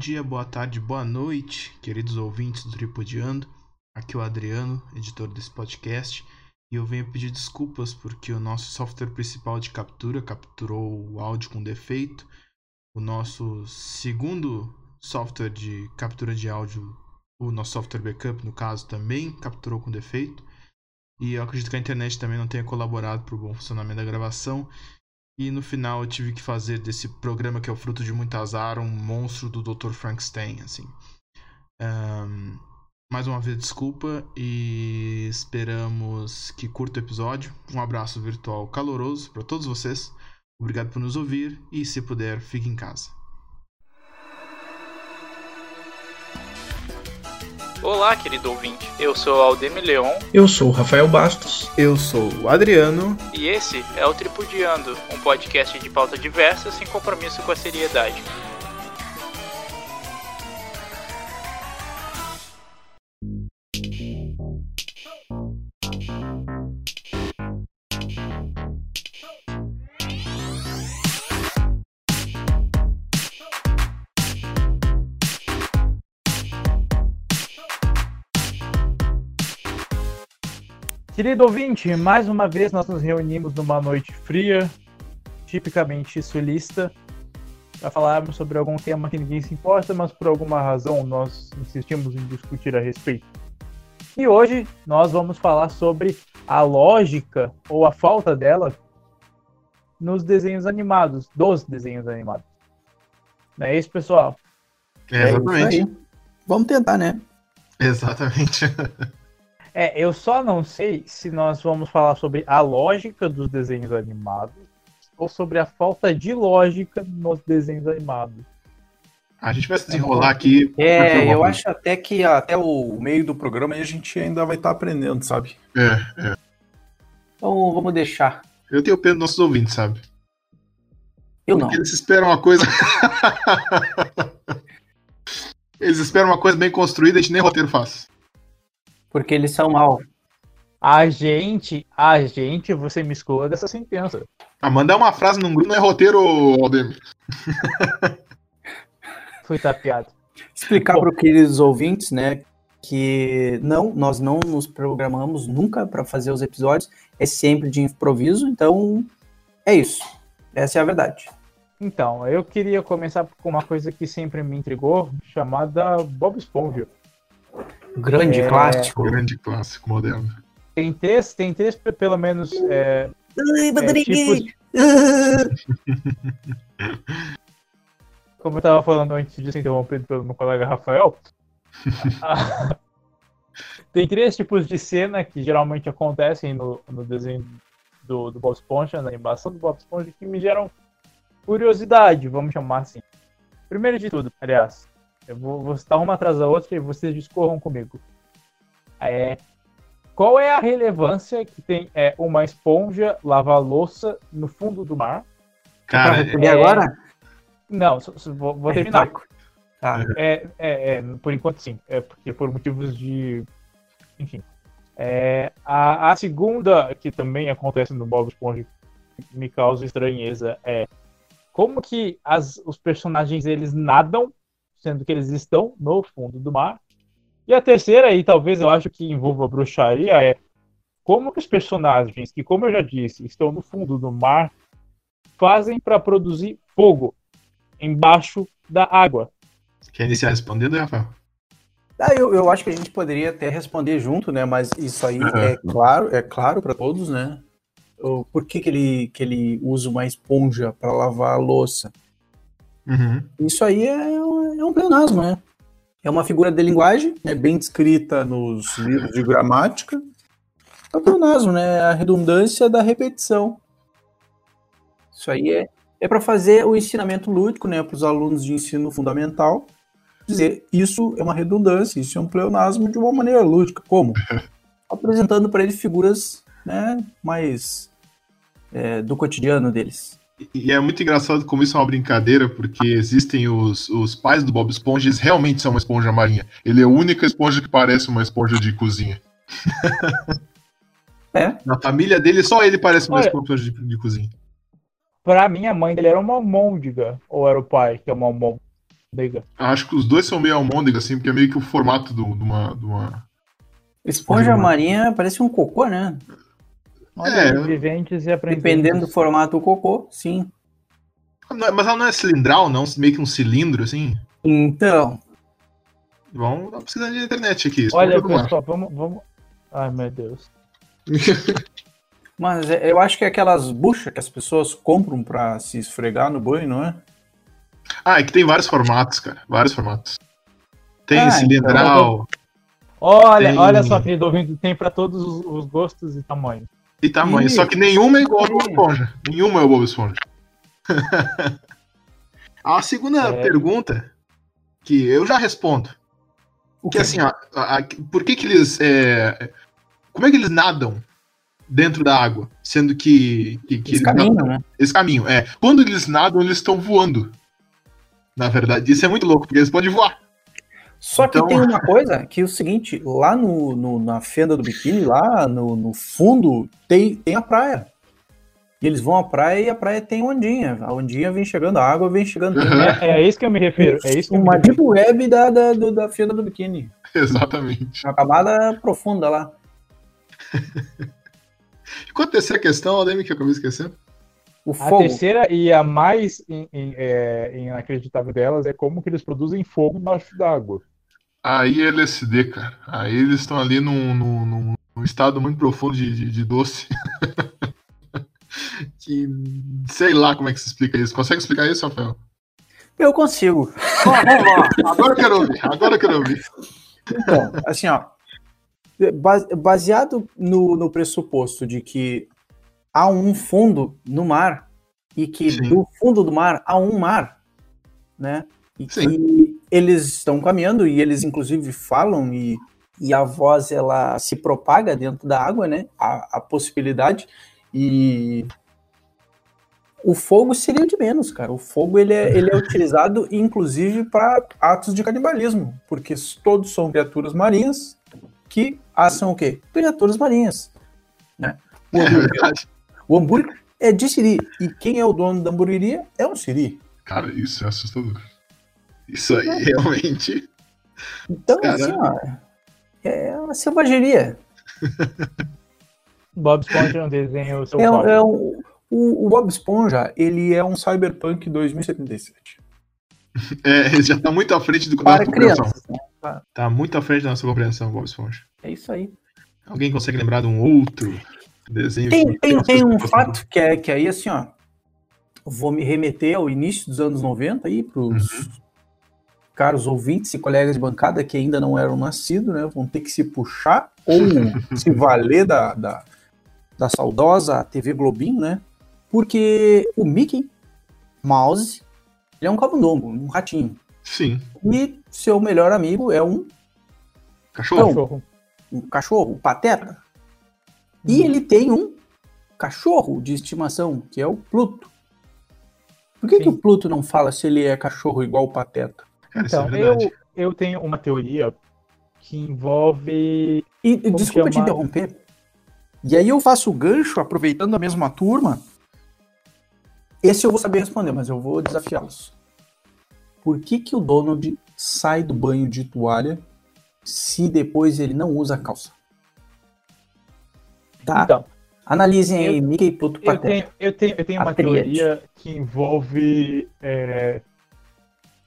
dia, boa tarde, boa noite, queridos ouvintes do Tripodiando. Aqui é o Adriano, editor desse podcast, e eu venho pedir desculpas porque o nosso software principal de captura capturou o áudio com defeito. O nosso segundo software de captura de áudio, o nosso software backup, no caso, também capturou com defeito. E eu acredito que a internet também não tenha colaborado para o bom funcionamento da gravação. E no final eu tive que fazer desse programa que é o fruto de muito azar um monstro do Dr. Frankenstein, assim. Um, mais uma vez desculpa e esperamos que curta o episódio. Um abraço virtual caloroso para todos vocês. Obrigado por nos ouvir e se puder, fique em casa. Olá, querido ouvinte. Eu sou Aldemir Leon. Eu sou o Rafael Bastos. Eu sou o Adriano. E esse é o Tripudiando, um podcast de pauta diversa sem compromisso com a seriedade. Querido ouvinte, mais uma vez nós nos reunimos numa noite fria, tipicamente sulista, para falarmos sobre algum tema que ninguém se importa, mas por alguma razão nós insistimos em discutir a respeito. E hoje nós vamos falar sobre a lógica ou a falta dela nos desenhos animados, dos desenhos animados. Não é isso, pessoal? É, exatamente. É Vamos tentar, né? Exatamente. É, eu só não sei se nós vamos falar sobre a lógica dos desenhos animados ou sobre a falta de lógica nos desenhos animados. A gente vai se desenrolar aqui. É, eu acho até que até o meio do programa a gente ainda vai estar tá aprendendo, sabe? É, é. Então vamos deixar. Eu tenho pena dos nossos ouvintes, sabe? Eu não. Eles esperam uma coisa. Eles esperam uma coisa bem construída, a gente nem roteiro faz. Porque eles são mal. A gente, a gente, você me exclua dessa sentença. Ah, mandar uma frase num grupo não é roteiro, Aldemir. Foi tapeado. Explicar para aqueles ouvintes, né, que não, nós não nos programamos nunca para fazer os episódios, é sempre de improviso, então é isso. Essa é a verdade. Então, eu queria começar com uma coisa que sempre me intrigou, chamada Bob Esponja. Grande é... clássico. Grande clássico moderno. Tem três, tem três pelo menos. É, Ai, é, tipos... Como eu estava falando antes de ser interrompido pelo meu colega Rafael, tem três tipos de cena que geralmente acontecem no, no desenho do, do Bob Esponja, na animação do Bob Esponja, que me geram curiosidade, vamos chamar assim. Primeiro de tudo, aliás, eu vou, vou citar uma atrás da outra e vocês discorram comigo. É, qual é a relevância que tem é, uma esponja lavar louça no fundo do mar? Cara, é, agora? Não, só, só, vou, vou terminar. Tá. É, é, é, por enquanto sim, é porque por motivos de. Enfim. É, a, a segunda, que também acontece no Bob Esponja, me causa estranheza, é como que as, os personagens eles nadam sendo que eles estão no fundo do mar. E a terceira, e talvez eu acho que envolva bruxaria, é como que os personagens, que como eu já disse, estão no fundo do mar, fazem para produzir fogo embaixo da água. Quer iniciar respondendo, Rafael? Ah, eu, eu acho que a gente poderia até responder junto, né? Mas isso aí uhum. é claro, é claro para todos, né? Por que, que, ele, que ele usa uma esponja para lavar a louça? Uhum. Isso aí é, é um pleonasmo, né? É uma figura de linguagem, é bem descrita nos livros de gramática. É um pleonasmo, né? A redundância da repetição. Isso aí é, é para fazer o ensinamento lúdico, né, para os alunos de ensino fundamental. Dizer isso é uma redundância, isso é um pleonasmo de uma maneira lúdica. Como? Apresentando para eles figuras né, mais é, do cotidiano deles. E é muito engraçado como isso é uma brincadeira, porque existem os, os pais do Bob Esponja, eles realmente são uma esponja marinha. Ele é a única esponja que parece uma esponja de cozinha. É? Na família dele, só ele parece uma Olha, esponja de, de, cozinha. Pra mim, a mãe dele era uma almôndega, ou era o pai que é uma almôndega? Almôndega. Acho que os dois são meio almôndega, assim, porque é meio que o formato do- de uma. De uma... Esponja marinha parece um cocô, né? Olha, É. viventes e aprendentes. Dependendo do formato do cocô, sim. Mas ela não é cilindral, não? Meio que um cilindro, assim? Então, Vamos dar uma pesquisada na internet aqui. Olha, pessoal, vamos, vamos. Ai, meu Deus. mas é- eu acho que é aquelas buchas que as pessoas compram pra se esfregar no banho, não é? Ah, é que tem vários formatos, cara. Vários formatos. Tem Ah, cilindral Olha, Tem- olha só, querido ouvinte, tem pra todos os, os gostos e tamanhos. E tamanho. Só que nenhuma é igual ao Bob. Esponja. Nenhuma é o Bob Esponja. a segunda É. pergunta, que eu já respondo. O Que assim, ó, a- a- por que que eles. é, como é que eles nadam dentro da água? Sendo que. que, que Esse eles caminho, não- né? Esse caminho, é. Quando eles nadam, eles estão voando. Na verdade, isso é muito louco, porque eles podem voar. Só que Então- tem uma coisa, que é o seguinte, lá no, no- na fenda do biquíni, lá no, no fundo, tem, tem a praia. E eles vão à praia e a praia tem ondinha. A ondinha vem chegando, a água vem chegando. Uhum. É, é isso que eu me refiro. É isso que Uma deep web da, da, do- da fenda do biquíni. Exatamente. Uma camada profunda lá. E quanto a terceira questão, Aldemir, que eu acabei esquecendo? O A fogo. terceira e a mais in- in- é, inacreditável delas é como que eles produzem fogo embaixo d'água. Aí é LSD, cara. Aí eles estão ali num, num, num- num estado muito profundo de, de, de doce. que sei lá como é que se explica isso. Consegue explicar isso, Rafael? Eu consigo. Ó, vamos lá. Agora eu quero ouvir. Agora eu quero ouvir. Então, assim, ó. ba- Baseado no, no pressuposto de que há um fundo no mar e que Sim. do fundo do mar há um mar, né? E Sim. que eles estão caminhando e eles inclusive falam e, e a voz ela se propaga dentro da água, né? A, a possibilidade e o fogo seria o de menos, cara. O fogo ele é, ele é utilizado inclusive para atos de canibalismo, porque todos são criaturas marinhas que assam o quê? Criaturas marinhas, né? O É hambúrguer, o hambúrguer é de siri e quem é o dono da hamburgueria é um siri. Cara, isso é assustador. Isso aí, realmente. Então, Caramba. assim, ó, é uma selvageria. Bob Esponja é um desenho seu É, um- é um- o, o Bob Esponja, ele é um Cyberpunk 2077. É, ele já tá muito à frente do Para nossa compreensão. né? Tá muito à frente da nossa compreensão, Bob Esponja. É isso aí. Alguém consegue lembrar de um outro desenho? Tem, tem, tem um fato que é que aí, assim, ó, vou me remeter ao início dos anos 90 aí, pros Uhum. Caros ouvintes e colegas de bancada que ainda não eram nascidos, né, vão ter que se puxar ou se valer da, da, da saudosa TV Globinho, né, porque o Mickey Mouse, ele é um camundongo, um ratinho, Sim. e seu melhor amigo é um Cachorro? Cachorro. um cachorro, o Pateta. E ele tem um cachorro de estimação, que é o Pluto. Por que, Sim. que o Pluto não fala se ele é cachorro igual o Pateta? Cara, é Então, verdade. eu, eu tenho uma teoria que envolve. E desculpa te chamar? interromper. E aí eu faço o gancho, aproveitando a mesma turma. Esse eu vou saber responder, mas eu vou desafiá-los. Por que, que o Donald sai do banho de toalha se depois ele não usa calça? Tá? Então, Analisem aí, Mickey Pluto eu tenho, eu tenho, eu tenho A uma teoria que envolve é,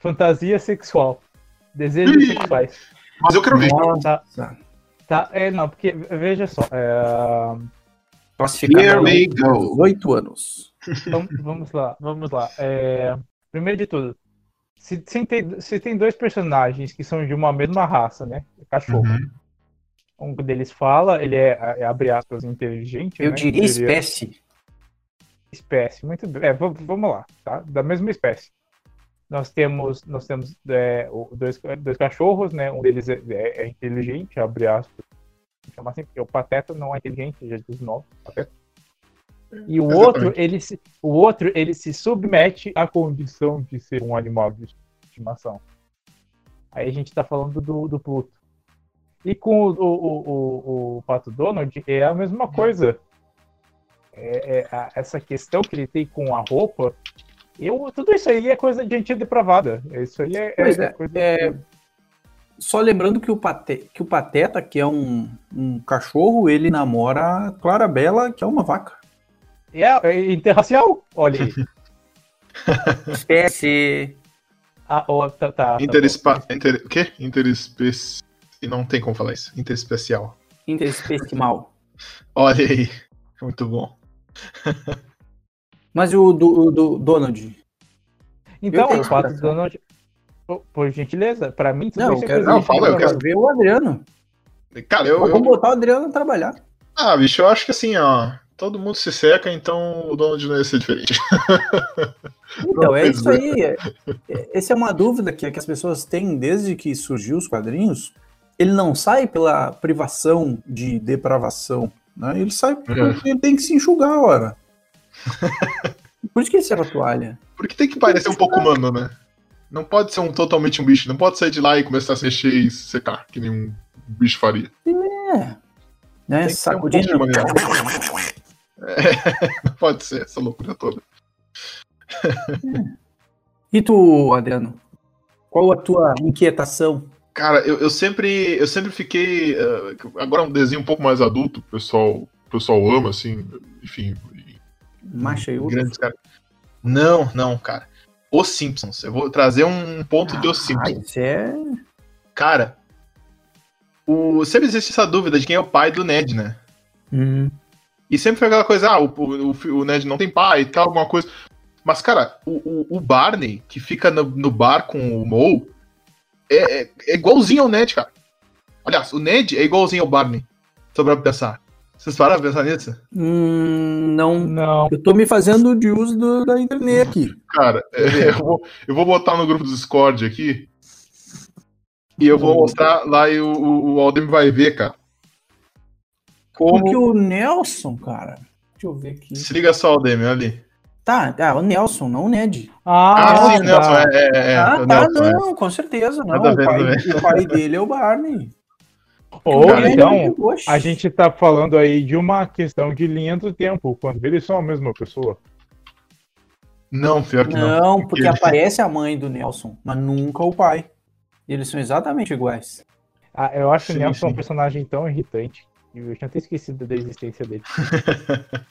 fantasia sexual. Desejos Ih! sexuais. Mas eu quero ver. Tá, Nossa. tá, é, não, porque veja só. é, Here we go. 18 anos. Então, vamos lá, vamos lá. É, primeiro de tudo, se, se tem, se tem dois personagens que são de uma mesma raça, né? Cachorro. Uhum. Um deles fala, ele é, é, abre aspas, inteligente. Eu né? diria espécie. espécie. Muito bem. É, vamos lá, tá? Da mesma espécie. Nós temos, nós temos é, dois, dois cachorros, né? Um deles é, é- é inteligente, abre aspas. Chama assim, porque o Pateta não é inteligente, já diz o nome, Pateta. E o Exatamente. outro, ele se, o outro, ele se submete à condição de ser um animal de estimação. Aí a gente tá falando do, do Pluto. E com o, o, o, o, o Pato Donald é a mesma coisa. É, é, a- essa questão que ele tem com a roupa Eu, tudo isso aí é coisa de gente depravada. Isso aí é, Pois é é, coisa é, Só lembrando que o, Pate, que o Pateta, que é um, um cachorro, ele namora a Clarabella, que é uma vaca. É, é interracial? Olha aí. Espécie. Ah, ó, tá, tá, tá Interespa... Inter... O quê? Interespeci... Não tem como falar isso. Interespecial. Interespecial. Olha aí. Muito bom. Mas o do, o do Donald? Então, Eu o fato do. Donald. Por, gentileza, pra mim, Não, eu é quero, não, de fala, eu quero- ver o Adriano. Cara, eu, eu- Vamos botar o Adriano a trabalhar. Ah, bicho, eu acho que assim, ó. Todo mundo se seca, então o Donald não ia ser diferente. Então, é isso aí. É- é- Essa é uma dúvida que, que as pessoas têm desde que surgiu os quadrinhos. Ele não sai pela privação de depravação. Né? Ele sai porque ele tem que se enxugar, ora. Por isso que ele serve a toalha. Porque tem que parecer um pouco humano, né? Não pode ser um, totalmente um bicho. Não pode sair de lá e começar a se mexer e se secar, que nem um bicho faria. É. Né? Um Sacudindo. maneira. É, não pode ser essa loucura toda. E tu, Adriano? Qual a tua inquietação? Cara, eu, eu sempre eu sempre fiquei. eh, agora é um desenho um pouco mais adulto, o pessoal, o pessoal ama, assim, enfim. Macha e urso? Grandes caras. Não, não, cara. Os Simpsons. Eu vou trazer um ponto de Os Ah, Simpsons. isso é. Cara, o, sempre existe essa dúvida de quem é o pai do Ned, né? Hum. E sempre foi aquela coisa, ah, o, o, o Ned não tem pai e tal, alguma coisa. Mas, cara, o, o, o Barney, que fica no, no bar com o Moe, é, é, é igualzinho ao Ned, cara. Aliás, o Ned é igualzinho ao Barney. Sobre pensar. Vocês pararam pra pensar nisso? Hum, não. Não. Eu tô me fazendo de uso do- da internet aqui. Cara, é, eu, vou, eu vou botar no grupo do Discord aqui. E eu vou mostrar lá e o, o, o Aldemir vai ver, cara. Como. Porque o Nelson, cara. Deixa eu ver aqui. Se liga só, Aldemir, olha ali. Tá, ah, o Nelson, não o Ned. Ah, Ah, sim, o tá. Nelson, é, é, é, ah, o tá, Nelson, é. não, com certeza, não. O pai, o pai dele é o Barney. Ou Cara, então, a gente tá falando aí de uma questão de linha do tempo, quando eles são a mesma pessoa. Não, pior que não. Não, porque aparece a mãe do Nelson, mas nunca o pai. Eles são exatamente iguais. Ah, eu acho Sim, o Nelson sim. um personagem tão irritante. que Eu tinha até esquecido da existência dele.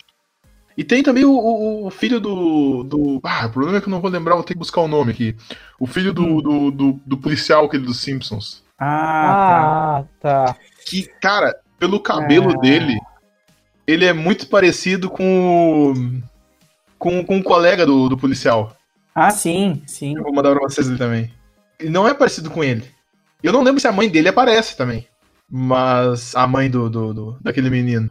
E tem também o, o- o filho do, do. Ah, o problema é que eu não vou lembrar, vou ter que buscar o nome aqui. O filho do, Hum. do, do, do policial, aquele dos Simpsons. Ah, Ah, tá. Que, cara, pelo cabelo Ah. dele, ele é muito parecido com o. Com, com o colega do, do policial. tá. Ah, sim, sim. Eu vou mandar pra vocês ali também. Ele não é parecido com ele. Eu não lembro se a mãe dele aparece também. Mas a mãe do, do, do- daquele menino.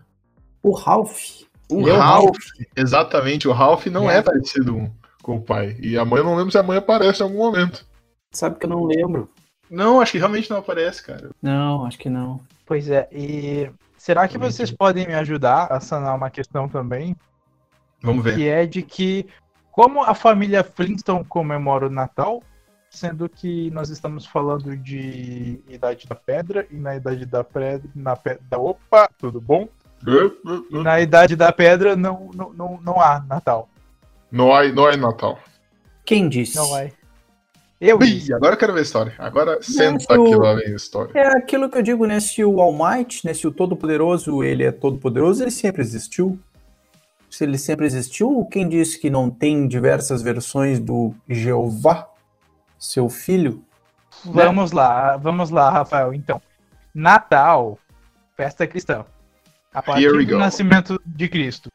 O Ralph. O Ele é o Ralph, exatamente, o Ralph não é. É. parecido com o pai. E a mãe, eu não lembro se a mãe aparece em algum momento. Sabe que eu não lembro. Não, acho que realmente não aparece, cara. Não, acho que não. Pois é, e será que vocês podem me ajudar a sanar uma questão também? Vamos ver. Que é de que, como a família Flintstone comemora o Natal, sendo que nós estamos falando de Idade da Pedra, e na Idade da Pedra. Na pe... da... Opa, tudo bom? E na Idade da Pedra não, não, não, não há Natal. Não há, não há Natal. Quem disse? Não é. Eu. Ih, agora eu quero ver a história. Agora senta aqui lá vem a história. É aquilo que eu digo, né? Se o All Might, né? Se o Todo-Poderoso, ele é Todo-Poderoso, ele sempre existiu. Se ele sempre existiu, quem disse que não tem diversas versões do Jeová, seu filho? Vamos lá, vamos lá, Rafael. Então, Natal, festa cristã. A partir do go. nascimento de Cristo.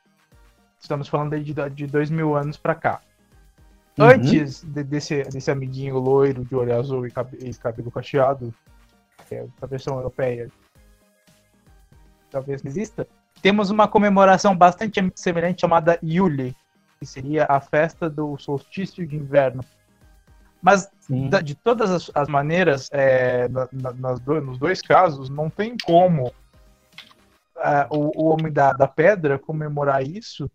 Estamos falando aí de, de dois mil anos pra cá. Uhum. Antes de- desse, desse amiguinho loiro de olho azul e, cabe- e cabelo cacheado, que é a versão europeia, talvez não exista, temos uma comemoração bastante semelhante chamada Yule, que seria a festa do solstício de inverno. Mas da- de todas as, as maneiras, é, na- na- nas do- nos dois casos, não tem como ah, o, o Homem da, da Pedra comemorar isso,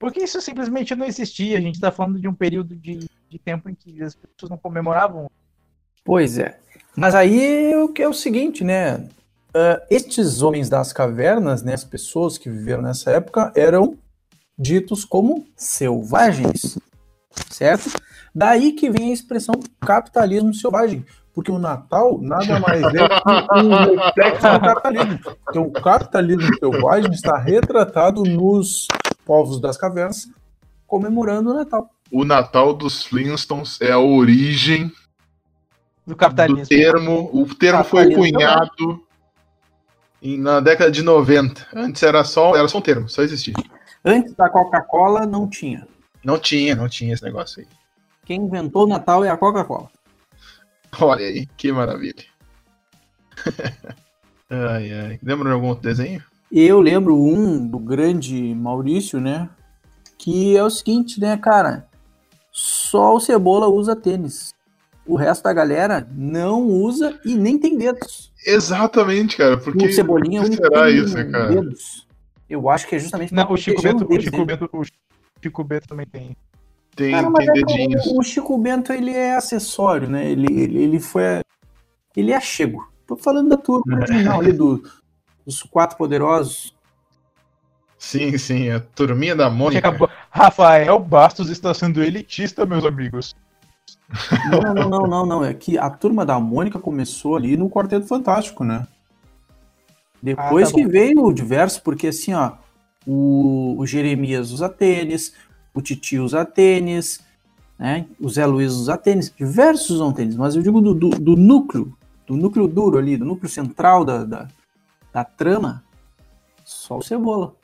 porque isso simplesmente não existia. A gente está falando de um período de, de tempo em que as pessoas não comemoravam. Pois é. Mas aí o que é o seguinte, né? Ah, estes homens das cavernas, né, as pessoas que viveram nessa época, eram ditos como selvagens. certo? Daí que vem a expressão capitalismo selvagem, porque o Natal nada mais é que um reflexo do capitalismo. Então, o capitalismo selvagem está retratado nos povos das cavernas comemorando o Natal. O Natal dos Flintstones é a origem Do do capitalismo. termo. O termo foi cunhado em- na década de 90. Antes era só, era só um termo, só existia. Antes da Coca-Cola não tinha. Não tinha, não tinha esse negócio aí. Quem inventou o Natal é a Coca-Cola. Olha aí, que maravilha. ai, ai. Lembra de algum outro desenho? Eu lembro um do grande Maurício, né? Que é o seguinte, né, cara? Só o Cebola usa tênis. O resto da galera não usa e nem tem dedos. Exatamente, cara. Porque o Cebolinha é que será tem isso, cara? dedos. Eu acho que é justamente Não, o Chico Bento, o dedos Chico. Bento, o Chico Bento também tem. Tem, Cara, tem é dedinhos. o, o Chico Bento, ele é acessório, né? Ele, ele, ele foi... Ele é chego. Tô falando da turma original ali do, dos quatro poderosos. Sim, sim, a turminha da Mônica. acabou- Rafael Bastos está sendo elitista, meus amigos. Não, não, não, não, não. É que a turma da Mônica começou ali no Quarteto Fantástico, né? Depois Ah, tá que bom. veio o diverso, porque assim, ó, o, o Jeremias usa tênis, o Titi usa tênis, né? O Zé Luiz usa tênis, diversos usam tênis, mas eu digo do, do, do núcleo, do núcleo duro ali, do núcleo central da, da, da trama, só o Cebola.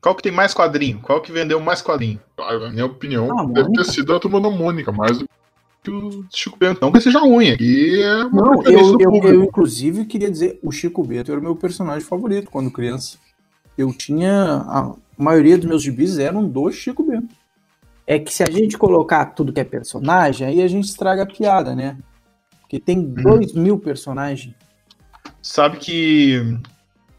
Qual que tem mais quadrinho? Qual que vendeu mais quadrinho? Na minha opinião, Ah, deve ter sido a turma da Mônica, mais do que o Chico Bento. Não que seja ruim, aqui é uma Não, eu, eu, eu, inclusive queria dizer, o Chico Bento era o meu personagem favorito quando criança. Eu tinha. A maioria dos meus gibis eram do Chico Bento. É que se a gente colocar tudo que é personagem, aí a gente estraga a piada, né? Porque tem Uhum. dois mil personagens. Sabe que.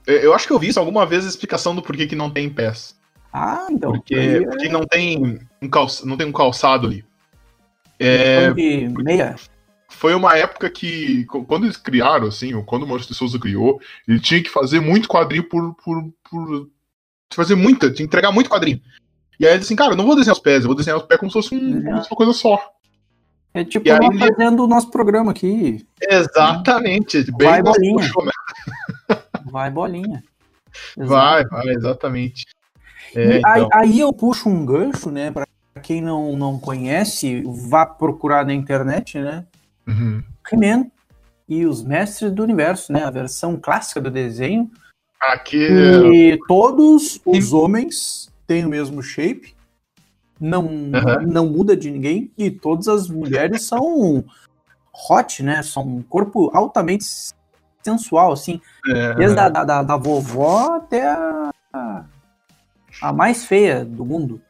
Eu- acho que eu vi isso alguma vez a explicação do porquê que não tem pés. Ah, então. Porque, é porque não, tem um calça, não tem um calçado ali. É, de meia. foi uma época que, quando eles criaram, assim, ou quando o Maurício de Souza criou, ele tinha que fazer muito quadrinho por. por, por fazer muita, tinha que entregar muito quadrinho. E aí ele disse assim, cara, eu não vou desenhar os pés, eu vou desenhar os pés como se fosse um- uma coisa só. É tipo E aí nós ele- fazendo o nosso programa aqui. Exatamente. Bem Vai, nosso puxou, né? Vai bolinha. Vai, vai, exatamente. É, E aí, então. aí eu puxo um gancho, né? Pra quem não, não conhece, vá procurar na internet, né? Uhum. He-Man e os Mestres do Universo, né? A versão clássica do desenho. Aqui. E todos os homens têm o mesmo shape, não, Aham. não muda de ninguém, e todas as mulheres são hot, né? São um corpo altamente sensual, assim. é, Desde a da, da, da vovó até a, a mais feia do mundo.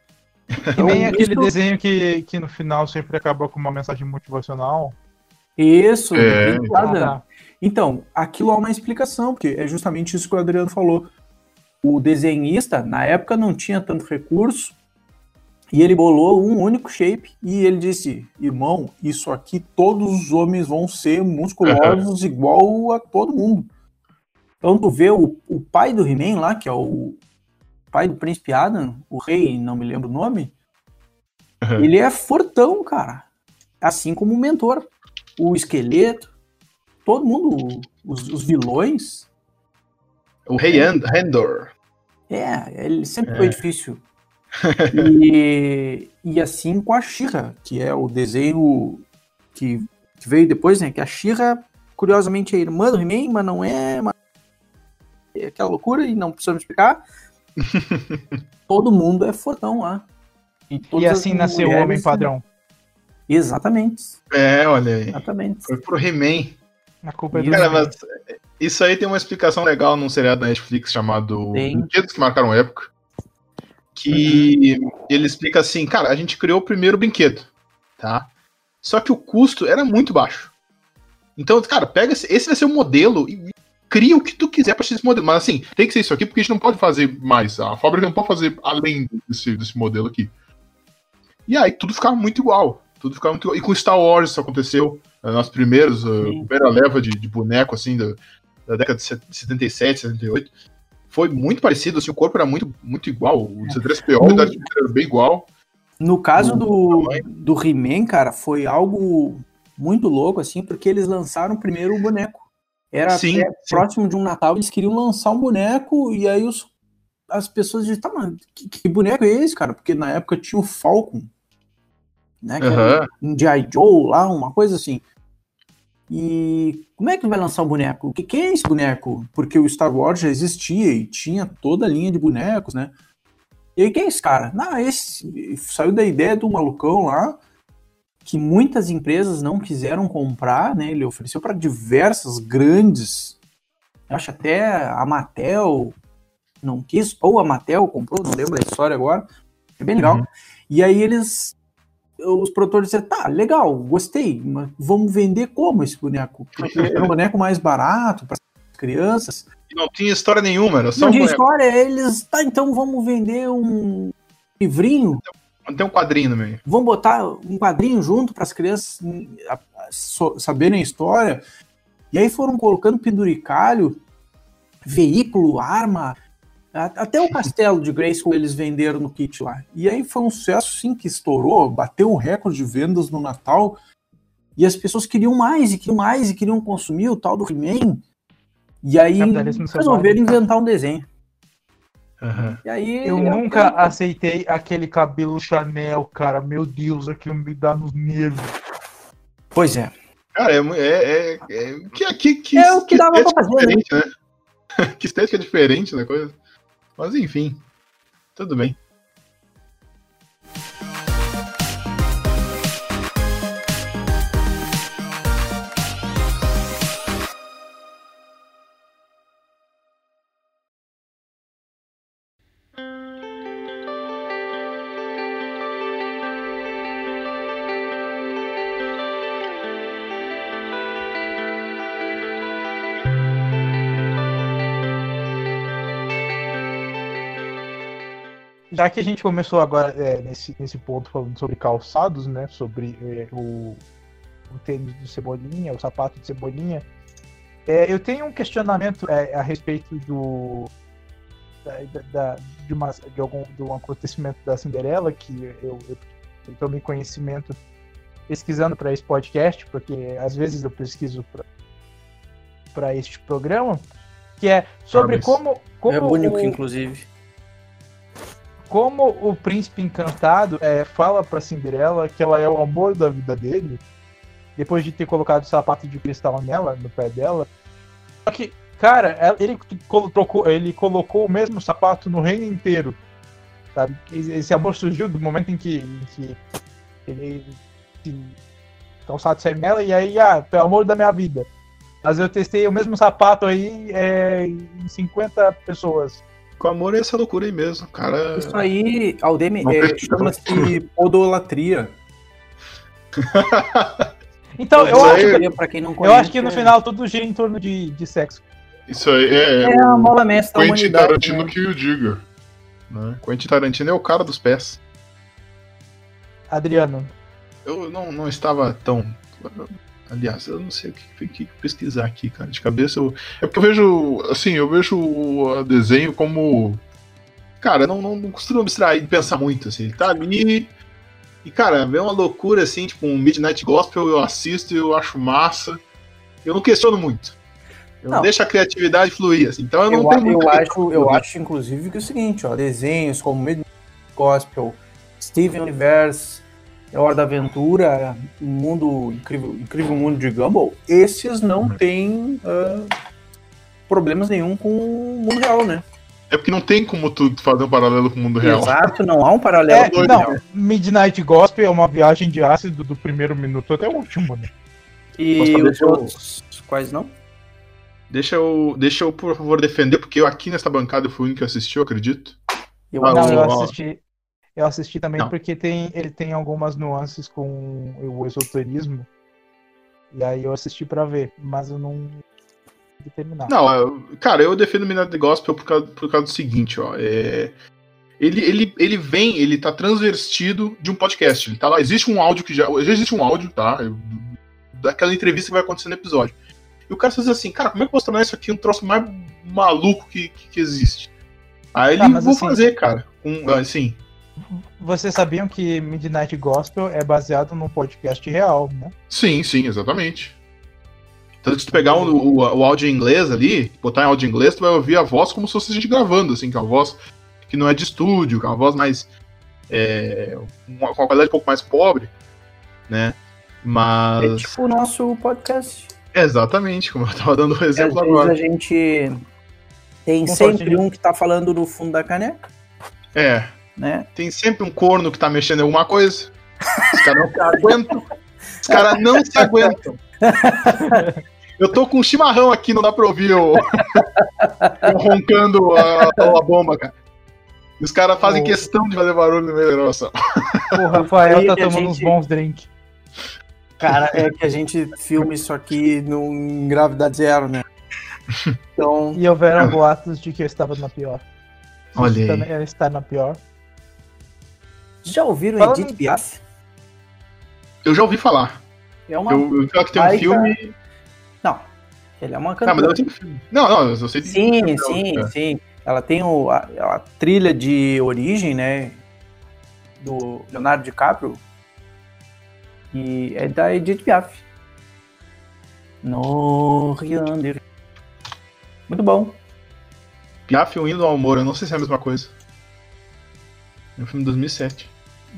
Nem Então, aquele isso- desenho que, que no final sempre acaba com uma mensagem motivacional. Isso, É, então. Ah, Então, aquilo há uma explicação, porque é justamente isso que o Adriano falou. O desenhista, na época, não tinha tanto recurso, e ele bolou um único shape, e ele disse, irmão, isso aqui todos os homens vão ser musculosos igual a todo mundo. Então tu vê o, o pai do He-Man lá, que é o pai do Príncipe Adam, o rei, não me lembro o nome, Uhum. ele é fortão, cara. Assim como o mentor. O esqueleto, todo mundo, os, os vilões, O Rei And- Handor. é, ele sempre É. foi difícil. E, e assim com a Shira, que é o desenho que, que veio depois, né? Que a Shira, curiosamente, é irmã do He-Man, mas não é, mas é aquela loucura e não precisamos explicar. todo mundo é fortão lá. E as assim nasceu o homem padrão. Exatamente, É, olha aí. exatamente. Foi pro He-Man. A culpa é do Cara, mas isso aí tem uma explicação legal num seriado da Netflix chamado. Brinquedos que Marcaram Época. Que ele explica assim, cara, a gente criou o primeiro brinquedo, tá? Só que o custo era muito baixo. Então, cara, pega esse, esse vai ser o modelo e cria o que tu quiser pra esse modelo. Mas assim, tem que ser isso aqui porque a gente não pode fazer mais. A fábrica não pode fazer além desse, desse modelo aqui. E aí tudo ficava muito igual. Tudo ficava muito igual. E com Star Wars isso aconteceu. eh, Nas primeiras, a Sim. primeira leva de, de boneco, assim, da, da década de set- 77, 78. Foi muito parecido, assim, o corpo era muito, muito igual. O C3PO No- da era bem igual. No caso do, do He-Man, cara, foi algo muito louco, assim, porque eles lançaram primeiro o boneco. Era Sim, até sim. próximo de um Natal, eles queriam lançar um boneco, e aí os, as pessoas diziam, tá, mano, que, que boneco é esse, cara? Porque na época tinha o Falcon, né? Que era Aham. um G.I. Joe lá, uma coisa assim. E como é que vai lançar o boneco? O que, que é esse boneco? Porque o Star Wars já existia e tinha toda a linha de bonecos, né? E aí, quem é esse cara? Não, esse saiu da ideia do malucão lá, que muitas empresas não quiseram comprar, né? Ele ofereceu para diversas grandes, acho até a Mattel não quis, ou a Mattel comprou, não lembro a história agora. É bem legal. Uhum. E aí eles os produtores disseram, tá, legal, gostei, mas vamos vender como esse boneco? Porque é um boneco mais barato para crianças. E Não tinha história nenhuma, era só Não um tinha boneco. história, eles, tá, então vamos vender um livrinho, Tem um quadrinho no meio. vamos botar um quadrinho junto para as crianças saberem a história. E aí foram colocando penduricalho, veículo, arma, até o castelo de Grayskull eles venderam no kit lá. E aí foi um sucesso sim que estourou, bateu um recorde de vendas no Natal. E as pessoas queriam mais e queriam mais e queriam consumir o tal do He-Man. E aí resolveram inventar um desenho. E aí Eu é- nunca aceitei aquele cabelo Chanel, cara. Meu Deus, aquilo me dá nos nervos. Pois é. Cara, é, é, é, é, que, que, que, É o que dava pra fazer, né? diferente, né? que estética diferente da coisa. Mas enfim, tudo bem. Já que a gente começou agora é, nesse, nesse ponto falando sobre calçados, né? Sobre é, o, o tênis de cebolinha, o sapato de cebolinha. é, eu tenho um questionamento é, a respeito do. Da, da- de, uma, de, algum, de um acontecimento da Cinderela que eu, eu, eu tomei conhecimento pesquisando para esse podcast, porque às vezes eu pesquiso para este programa, que é sobre como, como é bonito, o- inclusive. Como o príncipe encantado é, fala pra Cinderela que ela é o amor da vida dele, depois de ter colocado o sapato de cristal nela, no pé dela. Só que, cara, ela- ele, ele colocou o mesmo sapato no reino inteiro. Sabe? Esse amor surgiu do momento em que, em que ele se calçado saiu nela e aí, ah, pelo amor da minha vida. Mas eu testei o mesmo sapato aí é, em 50 pessoas. Com amor é essa loucura aí mesmo, cara. Isso aí, Aldemir, é, chama-se podolatria. Então, eu acho aí- pra quem não Eu conhece, acho que no é- final tudo gira em torno de, de sexo. Isso aí é, é a mola mestra da Quentin. Tarantino né? que o diga. Né? Quentin Tarantino é o cara dos pés. Adriano, Eu não, não estava tão. Aliás, eu não sei o que, que pesquisar aqui, cara. De cabeça eu. É porque eu vejo. Assim, eu vejo o desenho como. Cara, não, não, não costumo me distrair de pensar muito, assim. Ele tá ali. E, cara, é uma loucura, assim, tipo um Midnight Gospel, eu assisto e eu acho massa. Eu não questiono muito. Eu Não. deixo a criatividade fluir, assim. Então eu não Eu, tenho eu acho, eu acho, inclusive, que é o seguinte, ó, desenhos como Midnight Gospel, Steven Universe, É Hora da Aventura, o mundo incrível, incrível mundo de Gumball, esses não têm ah, problemas nenhum com o mundo real, né? É porque não tem como tu fazer um paralelo com o mundo real. Exato, não há um paralelo. É, não, real. Midnight Gospel é uma viagem de ácido do primeiro minuto até o último, né? E os eu- outros, quais não? Deixa eu, deixa eu, por favor, defender, porque eu aqui nessa bancada eu fui o único que assistiu, acredito. Eu Ah, não, eu assisti. Eu assisti também Não. porque tem, ele tem algumas nuances com o esoterismo. E aí eu assisti pra ver, mas eu não consegui terminar. Não, eu- cara, eu defendo Midnight Gospel por causa, por causa do seguinte, ó. É, ele, ele, ele vem, ele tá transvertido de um podcast. Ele tá lá, existe um áudio que já. Já existe um áudio, tá? Daquela entrevista que vai acontecer no episódio. E o cara diz assim, cara, como é que eu posso tornar isso aqui um troço mais maluco que, que, que existe? Aí ele Ah, mas vou assim- fazer, cara. Um, assim. Vocês sabiam que Midnight Gospel é baseado num podcast real, né? Sim, sim, exatamente. Tanto que se tu pegar o, o, o áudio em inglês ali, botar em áudio em inglês, tu vai ouvir a voz como se fosse a gente gravando, assim, que é uma voz que não é de estúdio, que é uma voz mais. É, uma, com uma qualidade um pouco mais pobre, né? Mas. É tipo o nosso podcast. Exatamente, como eu tava dando o exemplo Às vezes agora. a gente tem Compartilha. sempre um que tá falando no fundo da caneca, É, né? tem sempre um corno que tá mexendo em alguma coisa. Os caras não se aguentam. Os caras não se aguentam. Eu tô com um chimarrão aqui, não dá pra ouvir o. eu roncando a, a bomba, cara. E os caras fazem Oh. questão de fazer barulho no meio da gravação. O Rafael tá tomando uns gente- bons drinks. Cara, é que a gente filma isso aqui no, em gravidade zero, né? Então, E houveram boatos de que eu estava na pior. Olha aí. também está na pior. Já ouviram Falando- Edith Piaf? Eu já ouvi falar. É uma. Eu, eu que tem um filme. Não. Ele é uma mas cantora. ela tem um filme. Não, não, eu sei de. Sim, Não, sim, é. sim. Ela tem o, a, a trilha de origem, né? Do Leonardo DiCaprio. E é da Edith Piaf. No Riander. Muito bom. Piaf e o Hino ao Amor, eu não sei se é a mesma coisa. É um filme de 2007.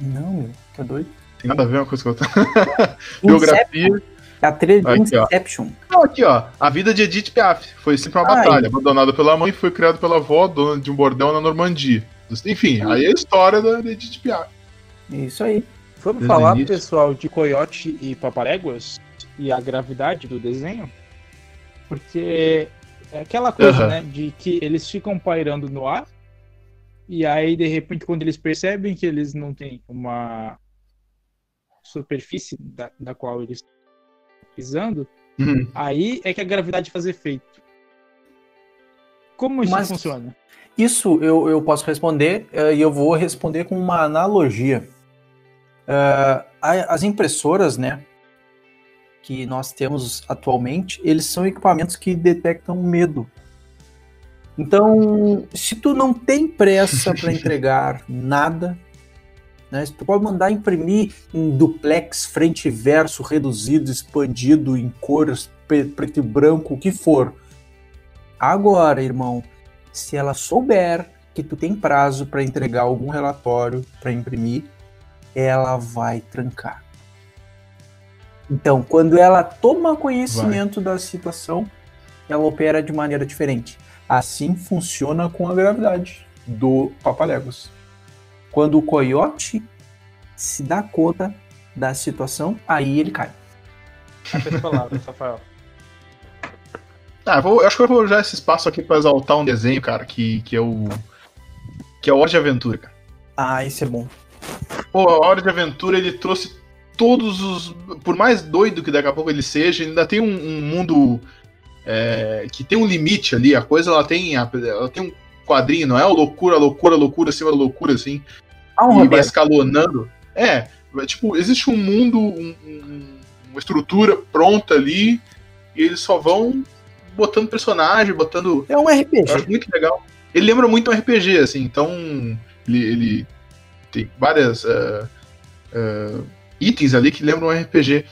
Não, meu, tá doido? Tem nada a ver uma coisa com a outra. Biografia. É a trilha de Aqui, ó. Inception. Não, aqui, ó. A vida de Edith Piaf. Foi sempre uma Ai. batalha. Abandonada pela mãe, foi criado pela avó, dona de um bordel na Normandia. Enfim, aí é a história da Edith Piaf. Isso aí. Vamos Desde falar, início. pessoal, de Coyote e Paparéguas e a gravidade do desenho? Porque é aquela coisa, né, de que eles ficam pairando no ar e aí, de repente, quando eles percebem que eles não têm uma superfície da, da qual eles estão pisando, Uhum. aí é que a gravidade faz efeito. Como isso Mas- funciona? Isso eu, eu posso responder eh, e eu vou responder com uma analogia. Eh, as impressoras, né, que nós temos atualmente, eles são equipamentos que detectam medo. Então, se tu não tem pressa para entregar nada, né, se tu pode mandar imprimir em duplex, frente e verso, reduzido, expandido, em cores, preto e branco, o que for. Agora, irmão, se ela souber que tu tem prazo para entregar algum relatório para imprimir, ela vai trancar. Então, quando ela toma conhecimento da situação, ela opera de maneira diferente. Assim funciona com a gravidade do Papaléguas. Quando o coiote se dá conta da situação, aí ele cai. Essas palavras, Rafael. Ah, eu, vou- eu acho que eu vou usar esse espaço aqui pra exaltar um desenho, cara, que, que é o. Que é o Hora de Aventura, cara. Ah, isso é bom. Pô, a Hora de Aventura ele trouxe todos os. Por mais doido que daqui a pouco ele seja, ele ainda tem um, um mundo é, que tem um limite ali. A coisa ela tem, ela tem um quadrinho, não é loucura, loucura, loucura acima da loucura, assim. Ah, um e vai escalonando. É, tipo, existe um mundo, um- um- uma estrutura pronta ali, e eles só vão botando personagem, botando. É um Eu RPG. acho muito legal. Ele lembra muito um RPG, assim, então ele, ele tem várias ah, ah, itens ali que lembram um RPG.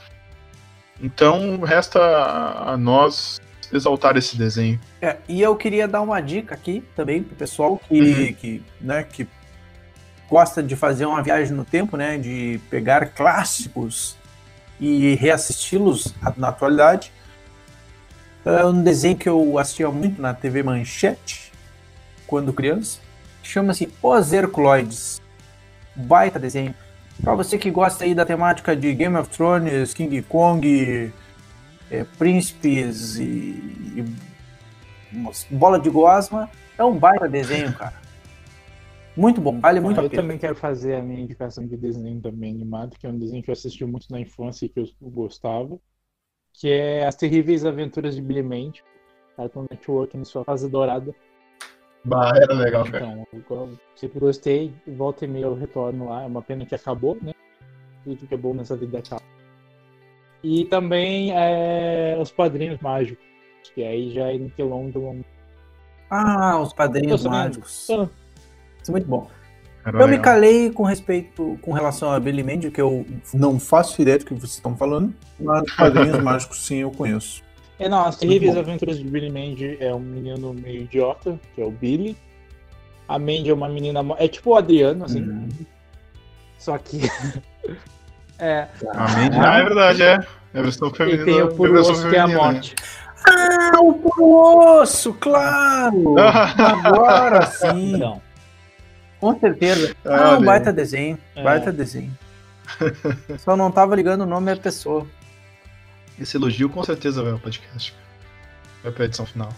Então resta a nós exaltar esse desenho. É, e eu queria dar uma dica aqui também pro pessoal que, Uhum. que, né, que gosta de fazer uma viagem no tempo, né, de pegar clássicos e reassisti-los na atualidade. É um desenho que eu assistia muito na TV Manchete quando criança. Chama-se Os Herculoides. Baita desenho. Pra você que gosta aí da temática de Game of Thrones, King Kong, é, príncipes e, e bola de gosma, é um baita desenho, cara. Muito bom, vale muito eu a pena. também quero fazer a minha indicação de desenho também animado, que é um desenho que eu assisti muito na infância e que eu gostava, que é As Terríveis Aventuras de Billy Mandy, Cartoon Network em sua fase dourada. Bah, era legal, cara. Então, eu sempre gostei, volta e meia eu retorno lá, é uma pena que acabou, né? Tudo que é bom nessa vida acaba. E também é, Os Padrinhos Mágicos, que aí já é Nickelodeon. Ah, os padrinhos mágicos. Ah, Isso é muito bom. Era Eu me calei com respeito, com relação a Billy Mandy, que eu não faço ideia do que vocês estão falando, mas quadrinhos mágicos sim eu conheço. É, não, as terríveis aventuras de Billy Mandy é um menino meio idiota, que é o Billy. A Mandy é uma menina. É tipo o Adriano, assim. Hum. Só que. é. Ah, é verdade, é. É a versão E feminina. tem o puro osso que é a né? morte. Ah, o puro osso, claro! Agora sim, Então. com certeza. Ah, Ah, um baita desenho, É. baita desenho. Só não tava ligando o nome da pessoa. Esse elogio com certeza vai ao podcast. Vai pra edição final.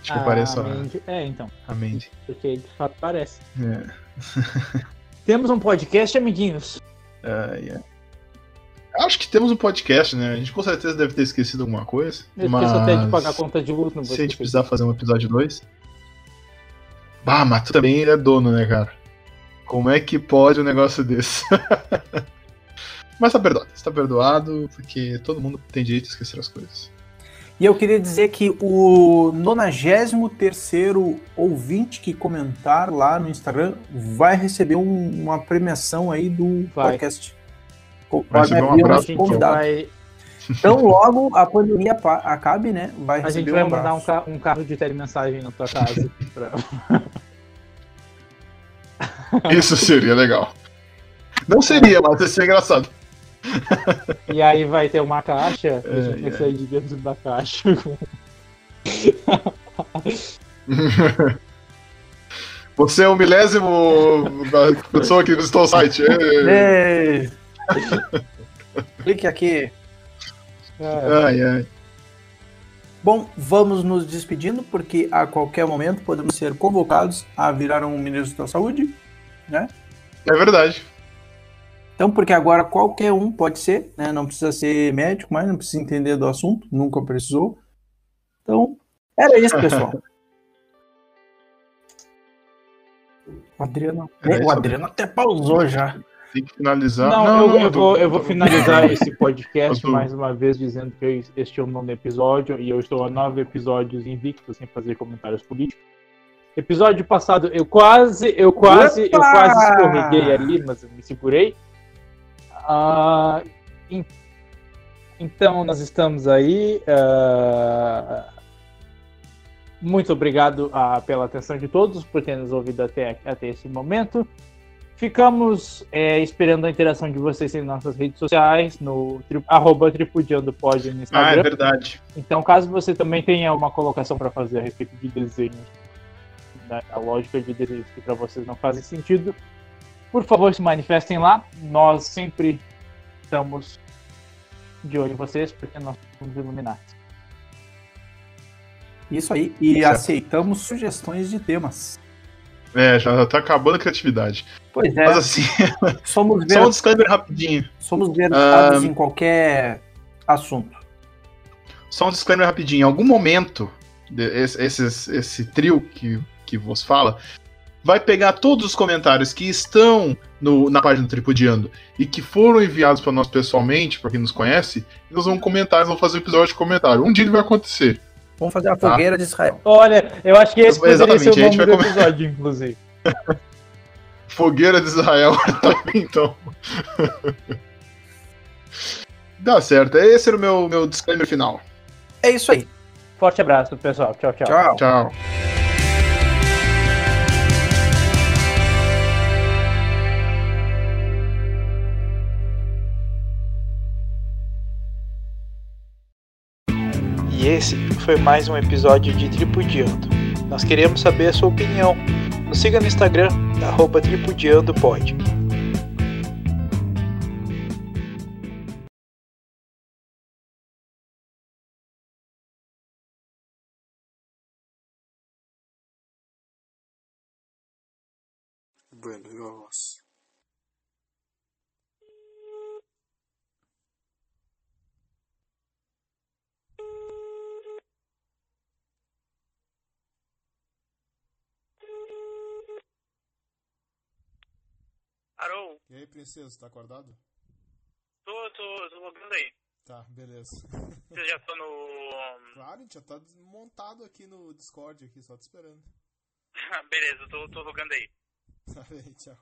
Acho que a apareça a, Mandy- É, então. a Mandy. Porque de fato parece. É. Temos um podcast, amiguinhos. Ai, ai. Acho que temos um podcast, né? A gente com certeza deve ter esquecido alguma coisa. Eu mas... esqueço até de pagar a conta de luz no Se a gente precisar fazer um episódio 2. Bah, mas tu também é dono, né, cara? Como é que pode um negócio desse? mas tá perdoado. Tá perdoado, porque todo mundo tem direito a esquecer as coisas. E eu queria dizer que o 93 ouvinte que comentar lá no Instagram vai receber um- uma premiação aí do Vai. podcast. Receber um abraço. A convidado. vai, Então logo a pandemia pa- acabe, né? Vai a gente vai um mandar um, ca- um carro de telemensagem na tua casa. pra- Isso seria legal. Não seria, mas ia ser engraçado. E aí vai ter uma caixa, a É, gente vai é. sair de dentro da caixa. Você é o milésimo da pessoa que visitou o site. É. Ei. Clique aqui. É, Ai, ai. Bom, vamos nos despedindo, porque a qualquer momento podemos ser convocados a virar um ministro da saúde, né? É verdade. Então, porque agora qualquer um pode ser, né? Não precisa ser médico, mas não precisa entender do assunto, nunca precisou. Então, era isso, pessoal. O Adriano, Era o Adriano até pausou já. Tem que finalizar. Não, eu, eu tô- vou, eu vou finalizar esse podcast Eu tô- mais uma vez dizendo que este é o nono episódio e eu estou a nove episódios invicto sem fazer comentários políticos. Episódio passado eu quase, eu quase, eu Opa! quase escorreguei ali, mas eu me segurei. Ah, en- então nós estamos aí. ah, muito obrigado ah, pela atenção de todos, por terem nos ouvido até, até esse momento. Ficamos é, esperando a interação de vocês em nossas redes sociais, no tri, arroba tripudiandopod no Ah, é Instagram. verdade. então, caso você também tenha uma colocação para fazer a respeito de desenhos, né, a lógica de desenhos que para vocês não fazem sentido, por favor se manifestem lá. Nós sempre estamos de olho em vocês, porque nós somos iluminados. Isso aí. E aceitamos sugestões de temas. É, já tá acabando a criatividade. Pois é, Mas assim, somos, ver, só um disclaimer rapidinho. somos versados Ah, em qualquer assunto. Só um disclaimer rapidinho. Em algum momento, esse, esses- esse trio que, que vos fala, vai pegar todos os comentários que estão no- na página do Tripudiando e que foram enviados para nós pessoalmente, para quem nos conhece, e nós vamos comentar, nós vamos fazer um episódio de comentário. Um dia ele vai acontecer. Vamos fazer a Tá. fogueira de Israel. Olha, eu acho que esse poderia Exatamente, ser o nome do episódio, inclusive. Fogueira de Israel, tá, então. Dá certo. Esse era o meu, meu disclaimer final. É isso aí. Forte abraço, pessoal. Tchau, tchau. Tchau. Tchau. Esse foi mais um episódio de Tripudiando. Nós queremos saber a sua opinião. Nos siga no Instagram, arroba tripudiandopod. Bueno, viva princesa, tá acordado? tô, tô, tô logando aí. Tá, beleza. Você já tá no. Claro, a gente já tá montado aqui no Discord, aqui, só te esperando. Beleza, tô, tô logando aí. Valeu, tchau.